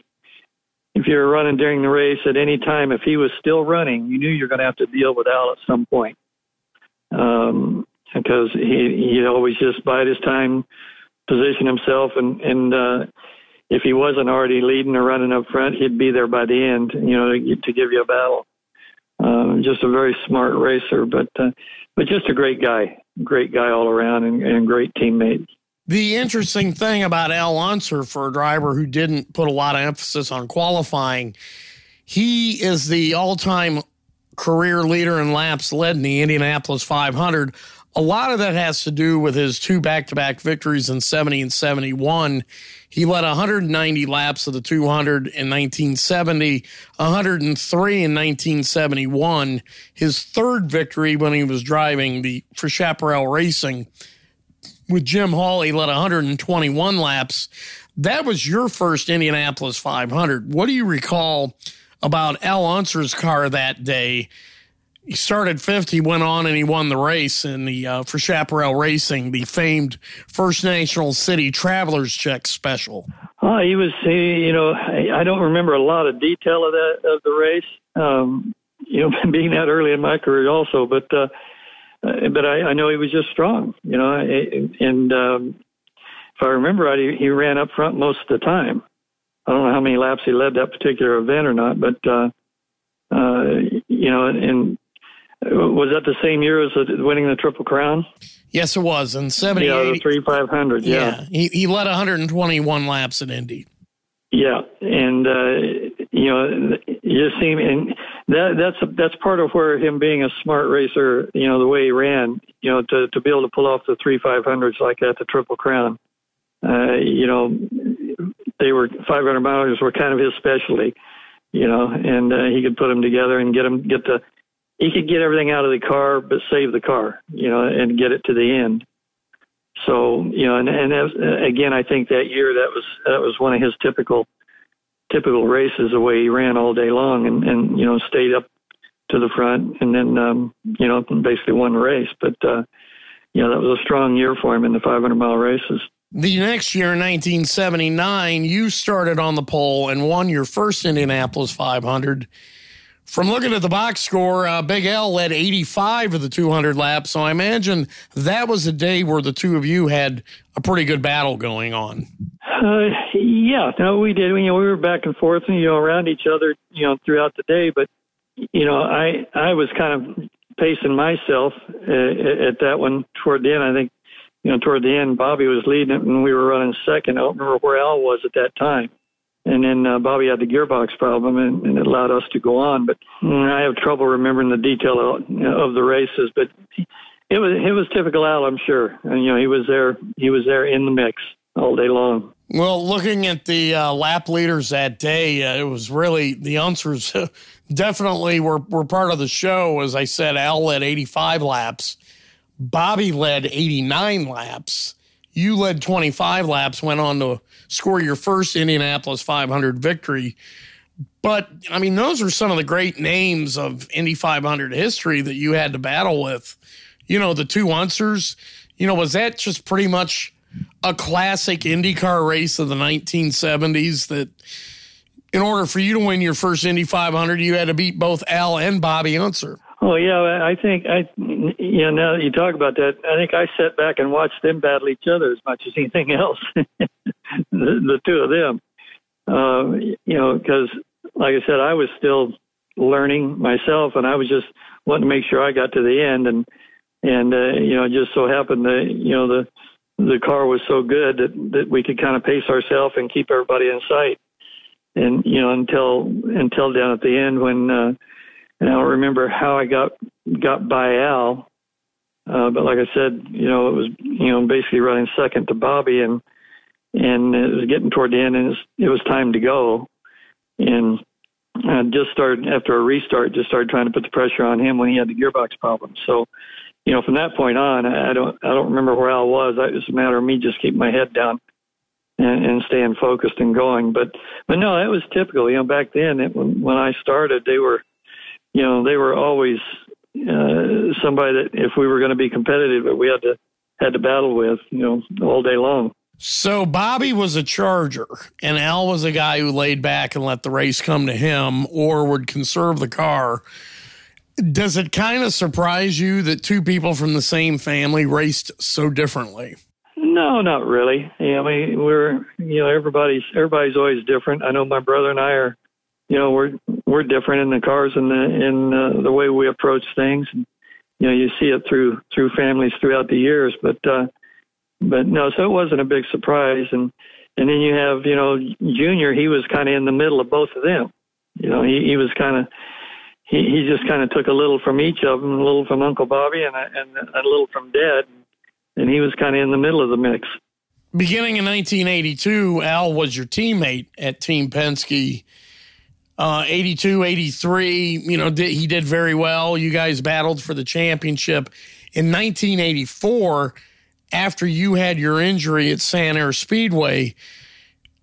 if you were running during the race at any time if he was still running you knew you're going to have to deal with Al at some point. Um because he he always just bide his time position himself and and uh if he wasn't already leading or running up front, he'd be there by the end, you know, to, to give you a battle. Um, just a very smart racer, but uh, but just a great guy, great guy all around, and, and great teammate. The interesting thing about Al Unser for a driver who didn't put a lot of emphasis on qualifying, he is the all-time career leader in laps led in the Indianapolis 500 a lot of that has to do with his two back to back victories in 70 and 71. He led 190 laps of the 200 in 1970, 103 in 1971. His third victory when he was driving the for Chaparral Racing with Jim Hall, he led 121 laps. That was your first Indianapolis 500. What do you recall about Al Unser's car that day? He started fifth. He went on and he won the race in the uh, for Chaparral Racing, the famed First National City Travelers Check Special. Oh, he was. He, you know, I, don't remember a lot of detail of that of the race. Um, you know, being that early in my career, also, but uh, uh, but I, I know he was just strong. You know, and um, if I remember right, he, he ran up front most of the time. I don't know how many laps he led that particular event or not, but uh, uh, you know, and was that the same year as winning the Triple Crown? Yes, it was in seventy. Yeah, the three five hundred. Yeah. yeah, he he led 121 laps at Indy. Yeah, and uh, you know, you see, and that that's that's part of where him being a smart racer, you know, the way he ran, you know, to to be able to pull off the three five hundreds like that, the Triple Crown. Uh, you know, they were 500 milers were kind of his specialty you know, and uh, he could put them together and get them get the he could get everything out of the car but save the car, you know, and get it to the end. So you know, and and as, again, I think that year that was that was one of his typical typical races, the way he ran all day long, and and you know stayed up to the front, and then um, you know basically won the race. But uh, you know that was a strong year for him in the 500 mile races. The next year, 1979, you started on the pole and won your first Indianapolis 500. From looking at the box score, uh, Big Al led 85 of the 200 laps. So I imagine that was a day where the two of you had a pretty good battle going on. Uh, yeah, no, we did. You know, we were back and forth, you know, around each other, you know, throughout the day. But you know, I I was kind of pacing myself uh, at that one toward the end. I think, you know, toward the end, Bobby was leading it, and we were running second. I don't remember where Al was at that time. And then uh, Bobby had the gearbox problem, and, and it allowed us to go on. But I have trouble remembering the detail of, of the races. But it was it was typical Al, I'm sure. And you know, he was there. He was there in the mix all day long. Well, looking at the uh, lap leaders that day, uh, it was really the Unsers definitely were, were part of the show. As I said, Al led 85 laps, Bobby led 89 laps, you led 25 laps, went on to score your first Indianapolis 500 victory. But I mean, those are some of the great names of Indy 500 history that you had to battle with. You know, the two Unsers, you know, was that just pretty much a classic IndyCar race of the 1970s that in order for you to win your first Indy 500, you had to beat both Al and Bobby Unser. Oh yeah, I think I, you know, now that you talk about that, I think I sat back and watched them battle each other as much as anything else. the, the two of them, uh, you know, because like I said, I was still learning myself, and I was just wanting to make sure I got to the end, and and uh, you know, it just so happened that you know the the car was so good that, that we could kind of pace ourselves and keep everybody in sight. And you know, until until down at the end when uh, and I don't remember how I got got by Al, uh, but like I said, you know, it was you know basically running second to Bobby, and and it was getting toward the end, and it was, it was time to go, and I just started after a restart, just started trying to put the pressure on him when he had the gearbox problem. So you know, from that point on, I don't I don't remember where Al was. It was a matter of me just keeping my head down and, and staying focused and going. But but no, that was typical. You know, back then it, when when I started, they were, you know, they were always uh, somebody that if we were going to be competitive, that we had to had to battle with, you know, all day long. So Bobby was a charger, and Al was a guy who laid back and let the race come to him, or would conserve the car. Does it kind of surprise you that two people from the same family raced so differently? No, not really. Yeah, I mean, we're you know everybody's everybody's always different. I know my brother and I are, you know, we're we're different in the cars and the in uh, the way we approach things. And, you know, you see it through through families throughout the years, but uh, but no, so it wasn't a big surprise. And and then you have you know Junior, he was kind of in the middle of both of them. You know, he he was kind of he, he just kind of took a little from each of them, a little from Uncle Bobby and a, and a little from Dad, and he was kind of in the middle of the mix. Beginning in 1982, Al was your teammate at Team Penske. Uh, 82, 83, you know, did, he did very well. You guys battled for the championship. In 1984, after you had your injury at Sanair Speedway,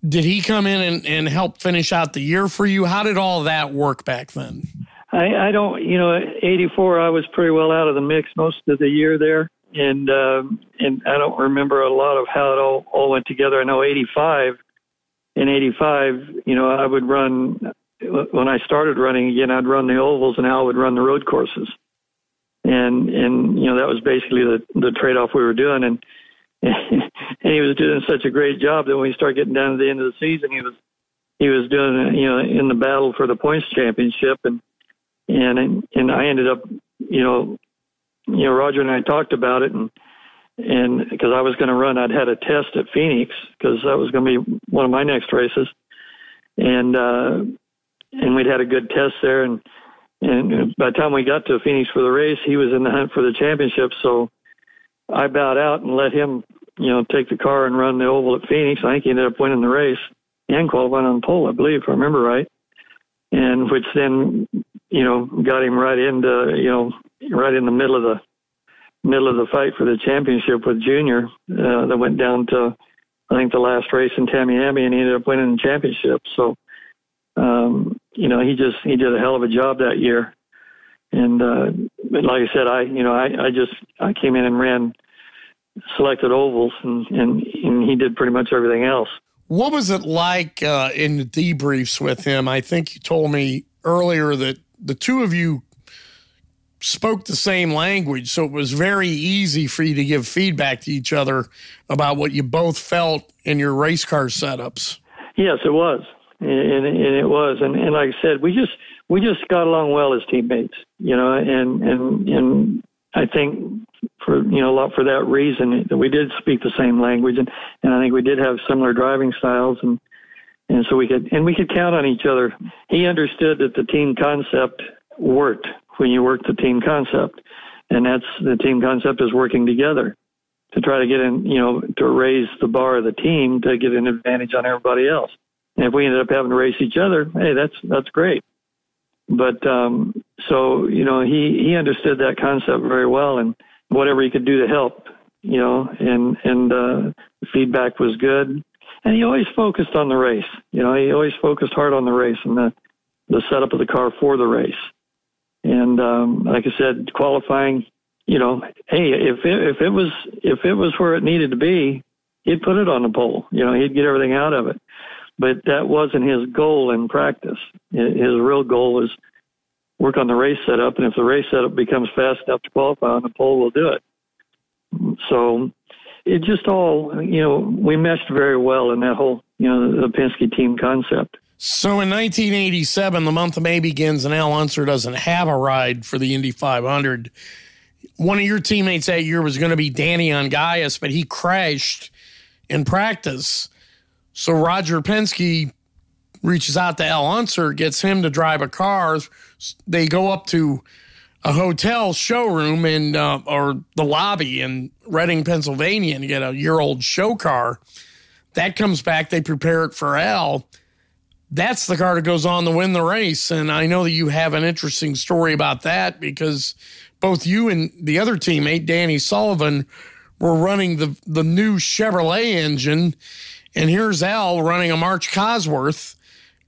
did he come in and, and help finish out the year for you? How did all that work back then? I, I don't, you know, '84. I was pretty well out of the mix most of the year there, and um, and I don't remember a lot of how it all all went together. I know '85. In '85, you know, I would run when I started running again. I'd run the ovals, and Al would run the road courses, and and you know that was basically the the trade off we were doing, and and he was doing such a great job that when we started getting down to the end of the season, he was he was doing you know in the battle for the points championship. And and and I ended up, you know, you know, Roger and I talked about it, and and because I was going to run, I'd had a test at Phoenix because that was going to be one of my next races, and uh, and we'd had a good test there, and and by the time we got to Phoenix for the race, he was in the hunt for the championship, so I bowed out and let him, you know, take the car and run the oval at Phoenix. I think he ended up winning the race and qualifying on the pole, I believe, if I remember right and which then you know got him right into you know right in the middle of the middle of the fight for the championship with Junior uh, that went down to I think the last race in Tamiami, and he ended up winning the championship. So, um, you know, he just he did a hell of a job that year. And uh, like I said, I you know I, I just I came in and ran selected ovals, and, and and he did pretty much everything else. What was it like uh, in the debriefs with him? I think you told me earlier that the two of you spoke the same language, so it was very easy for you to give feedback to each other about what you both felt in your race car setups. Yes, it was, and, and it was, and, and like I said, we just we just got along well as teammates, you know, and and and I think for you know a lot for that reason that we did speak the same language, and and I think we did have similar driving styles, and and so we could and we could count on each other. He understood that the team concept worked when you work the team concept. And that's the team concept is working together to try to get in, you know, to raise the bar of the team to get an advantage on everybody else. And if we ended up having to race each other, hey, that's that's great. But um, so you know, he he understood that concept very well, and whatever he could do to help, you know, and and uh, feedback was good. And he always focused on the race. You know, he always focused hard on the race and the the setup of the car for the race. And um, like I said, qualifying, you know, hey, if it, if it was if it was where it needed to be, he'd put it on the pole. You know, he'd get everything out of it. But that wasn't his goal in practice. His real goal was work on the race setup, and if the race setup becomes fast enough to qualify on the pole, we'll do it. So it just all, you know, we meshed very well in that whole, you know, the Penske team concept. So in 1987, the month of May begins, and Al Unser doesn't have a ride for the Indy 500. One of your teammates that year was going to be Danny Ongais, but he crashed in practice. So Roger Penske reaches out to Al Unser, gets him to drive a car. They go up to a hotel showroom in uh, or the lobby in Reading, Pennsylvania, and get a year old show car. That comes back. They prepare it for Al that's the car that goes on to win the race. And I know that you have an interesting story about that because both you and the other teammate, Danny Sullivan, were running the, the new Chevrolet engine. And here's Al running a March Cosworth,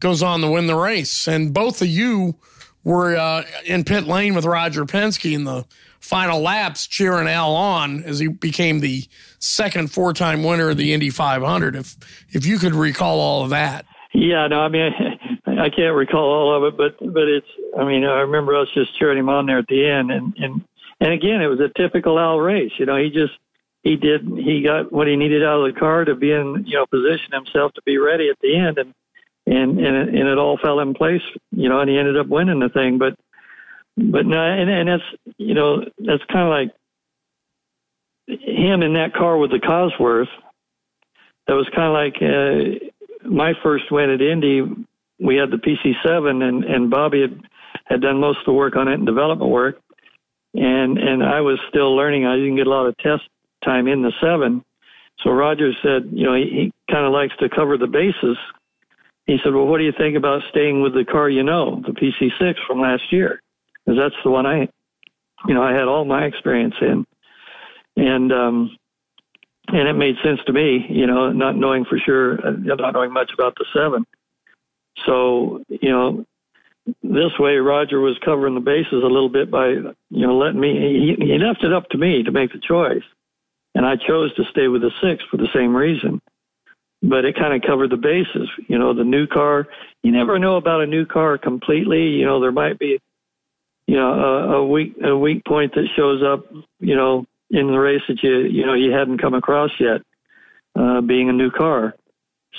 goes on to win the race. And both of you were uh, in pit lane with Roger Penske in the final laps, cheering Al on as he became the second four time winner of the Indy 500. If, if you could recall all of that. Yeah, no, I mean, I can't recall all of it, but but it's. I mean, I remember us just cheering him on there at the end, and and and again, it was a typical Al race. You know, he just he did he got what he needed out of the car to be in you know position himself to be ready at the end, and and and it, and it all fell in place. You know, and he ended up winning the thing, but but no, and and that's you know that's kind of like him in that car with the Cosworth. That was kind of like. Uh, my first win at Indy, we had the PC7, and and Bobby had had done most of the work on it and development work, and and I was still learning. I didn't get a lot of test time in the seven, so Roger said, you know, he, he kind of likes to cover the bases. He said, well, what do you think about staying with the car you know, the PC6 from last year? Because that's the one I, you know, I had all my experience in, and um, and it made sense to me, you know, not knowing for sure, uh, not knowing much about the seven. So, you know, this way Roger was covering the bases a little bit by, you know, letting me, he, he left it up to me to make the choice. And I chose to stay with the six for the same reason. But it kind of covered the bases. You know, the new car, you never know about a new car completely. You know, there might be, you know, a, a weak, a weak point that shows up, you know, in the race that you you know you hadn't come across yet, uh, being a new car.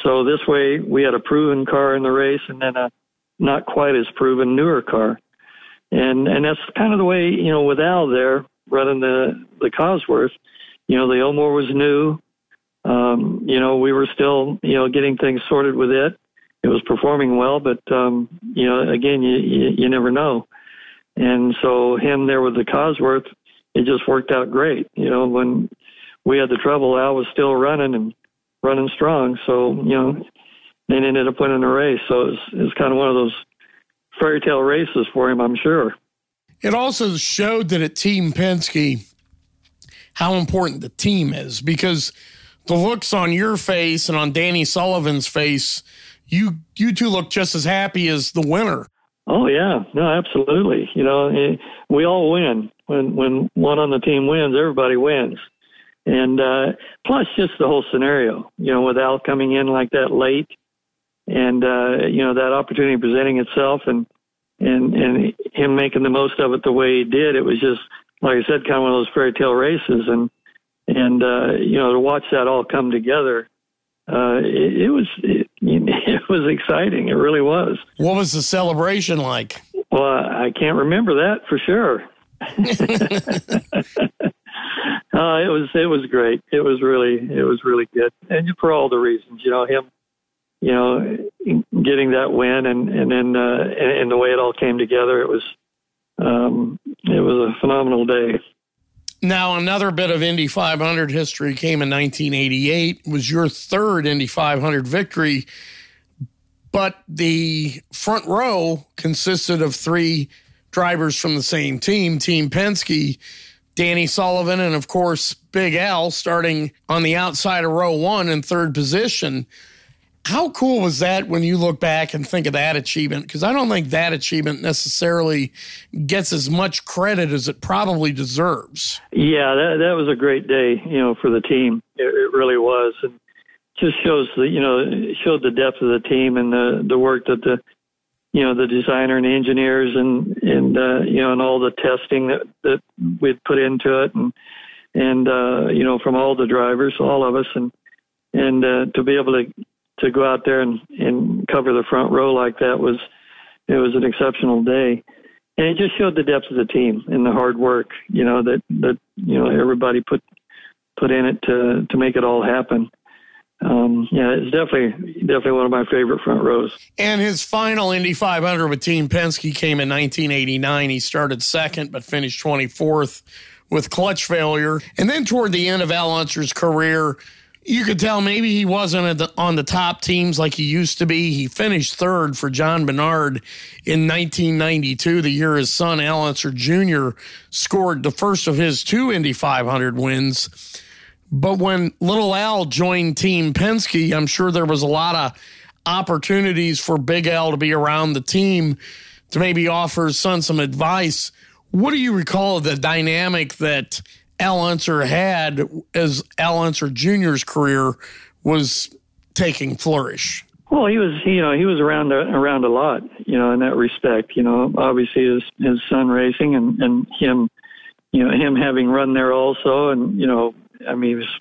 So this way, we had a proven car in the race, and then a not quite as proven newer car, and and that's kind of the way you know with Al there running the the Cosworth. You know, the Ilmor was new. Um, you know, we were still you know getting things sorted with it. It was performing well, but um, you know, again, you, you you never know. And so him there with the Cosworth it just worked out great. You know, when we had the trouble, Al was still running and running strong. So, you know, they ended up winning the race. So it's it's kind of one of those fairy tale races for him, I'm sure. It also showed that at Team Penske, how important the team is because the looks on your face and on Danny Sullivan's face, you you two look just as happy as the winner. Oh yeah, no, absolutely. You know, eh, we all win when when one on the team wins. Everybody wins, and uh, plus just the whole scenario. You know, with Al coming in like that late, and uh, you know that opportunity presenting itself, and and and him making the most of it the way he did. It was just like I said, kind of one of those fairy tale races, and and uh, you know to watch that all come together, uh, it, it was it, it was exciting. It really was. What was the celebration like? Well, I can't remember that for sure. uh, it was it was great. It was really it was really good, and for all the reasons, you know him, you know, getting that win, and and then uh, and, and the way it all came together, it was um, it was a phenomenal day. Now, another bit of Indy 500 history came in 1988. It was your third Indy 500 victory, but the front row consisted of three drivers from the same team, Team Penske, Danny Sullivan, and of course, Big Al starting on the outside of row one in third position. How cool was that when you look back and think of that achievement? Because I don't think that achievement necessarily gets as much credit as it probably deserves. Yeah, that that was a great day, you know, for the team. It, it really was, and just shows the you know showed the depth of the team and the the work that the you know the designer and the engineers and and uh, you know and all the testing that that we'd put into it and and uh, you know from all the drivers, all of us, and and uh, to be able to to go out there and, and cover the front row like that was it was an exceptional day. And it just showed the depth of the team and the hard work, you know, that, that you know, everybody put put in it to to make it all happen. Um, yeah, it's definitely definitely one of my favorite front rows. And his final Indy 500 with Team Penske came in 1989. He started second but finished 24th with clutch failure. And then toward the end of Al Unser's career, you could tell maybe he wasn't the, on the top teams like he used to be. He finished third for John Menard in 1992, the year his son Al Unser Jr. scored the first of his two Indy 500 wins. But when little Al joined Team Penske, I'm sure there was a lot of opportunities for Big Al to be around the team to maybe offer his son some advice. What do you recall of the dynamic that Al Unser had as Al Unser Jr.'s career was taking flourish? Well, he was, you know, he was around around a lot, you know, in that respect. You know, obviously his his son racing and and him, you know, him having run there also, and you know, I mean, he was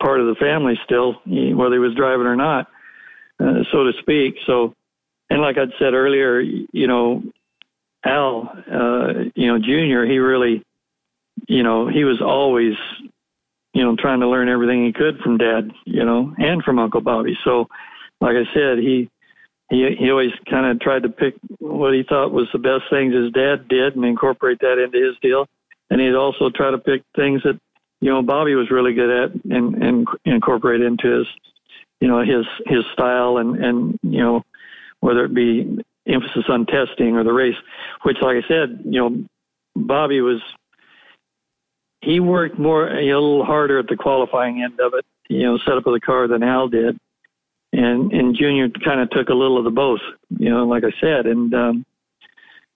part of the family still, whether he was driving or not, uh, so to speak. So, and like I'd said earlier, you know, Al, uh, you know, Junior, he really you know, he was always, you know, trying to learn everything he could from dad, you know, and from Uncle Bobby. So, like I said, he he he always kind of tried to pick what he thought was the best things his dad did and incorporate that into his deal. And he'd also try to pick things that you know Bobby was really good at and and incorporate into his you know his his style and and you know whether it be emphasis on testing or the race, which like I said, you know Bobby was he worked more a little harder at the qualifying end of it, you know, setup of the car than Al did, and and Junior kind of took a little of the both, you know, like I said, and um,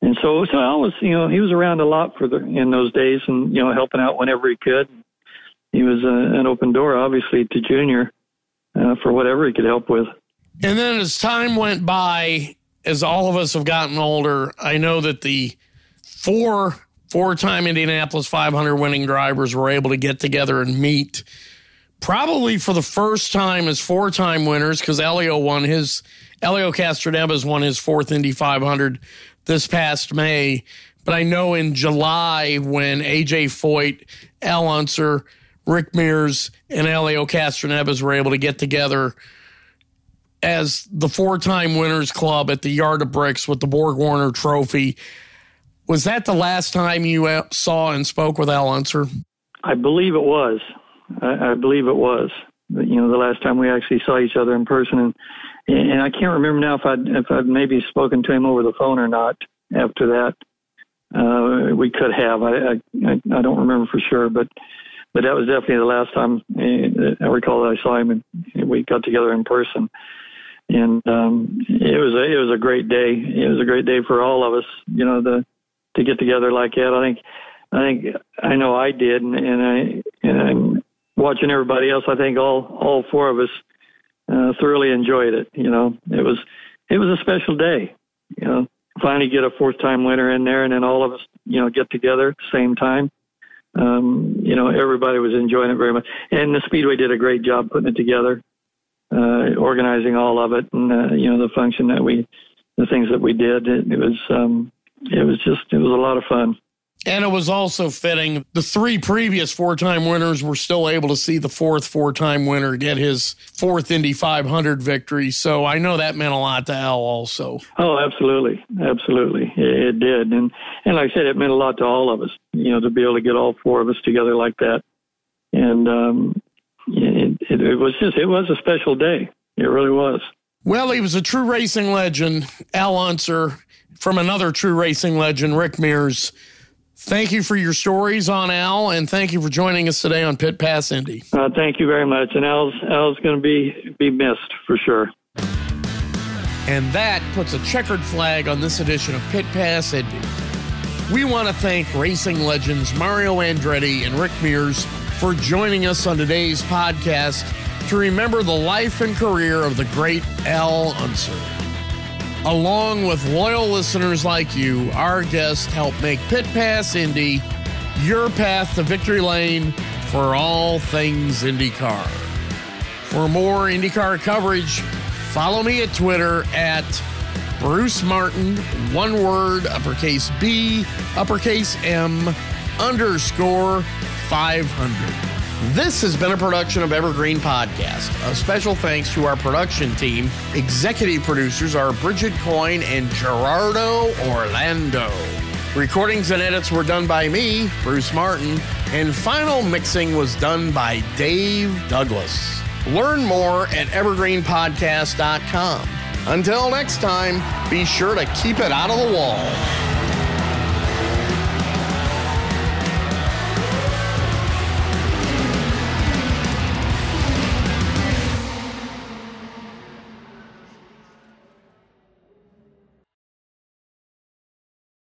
and so so Al was, you know, he was around a lot for the in those days, and you know, helping out whenever he could. He was a, uh, an open door, obviously, to Junior uh, for whatever he could help with. And then as time went by, as all of us have gotten older, I know that the four four time Indianapolis 500 winning drivers were able to get together and meet probably for the first time as four time winners because Elio won his, Helio Castroneves won his fourth Indy 500 this past May. But I know in July when AJ Foyt, Al Unser, Rick Mears, and Helio Castroneves were able to get together as the four time winners club at the Yard of Bricks with the Borg Warner Trophy. Was that the last time you saw and spoke with Al Unser? I believe it was. I, I believe it was. you know, the last time we actually saw each other in person, and and I can't remember now if I'd if I'd maybe spoken to him over the phone or not. After that, uh, we could have. I, I I don't remember for sure, but but that was definitely the last time uh, I recall that I saw him, and we got together in person. And um, it was a it was a great day. It was a great day for all of us. You know, the to get together like that. I think I think I know I did, and, and I and I'm watching everybody else. I think all all four of us uh, thoroughly enjoyed it. You know, it was it was a special day. You know, finally get a fourth time winner in there, and then all of us, you know, get together at the same time. Um, you know, everybody was enjoying it very much, and the Speedway did a great job putting it together, uh, organizing all of it, and uh, you know, the function that we, the things that we did. It, it was, um, it was just, it was a lot of fun. And it was also fitting. The three previous four time winners were still able to see the fourth four time winner get his fourth Indy 500 victory. So I know that meant a lot to Al also. Oh, absolutely. Absolutely. It, did. And, and like I said, it meant a lot to all of us, you know, to be able to get all four of us together like that. And um, it, it, it was just, it was a special day. It really was. Well, he was a true racing legend, Al Unser, from another true racing legend, Rick Mears. Thank you for your stories on Al, and thank you for joining us today on Pit Pass Indy. Uh, thank you very much. And Al's Al's going to be be missed for sure. And that puts a checkered flag on this edition of Pit Pass Indy. We want to thank racing legends Mario Andretti and Rick Mears for joining us on today's podcast to remember the life and career of the great Al Unser. Along with loyal listeners like you, our guests help make Pit Pass Indy your path to victory lane for all things IndyCar. For more IndyCar coverage, follow me at Twitter at Bruce Martin, one word, uppercase B, uppercase M, underscore 500. This has been a production of Evergreen Podcast. A special thanks to our production team. Executive producers are Bridget Coyne and Gerardo Orlando. Recordings and edits were done by me, Bruce Martin, and final mixing was done by Dave Douglas. Learn more at evergreenpodcast.com. Until next time, be sure to keep it out of the wall.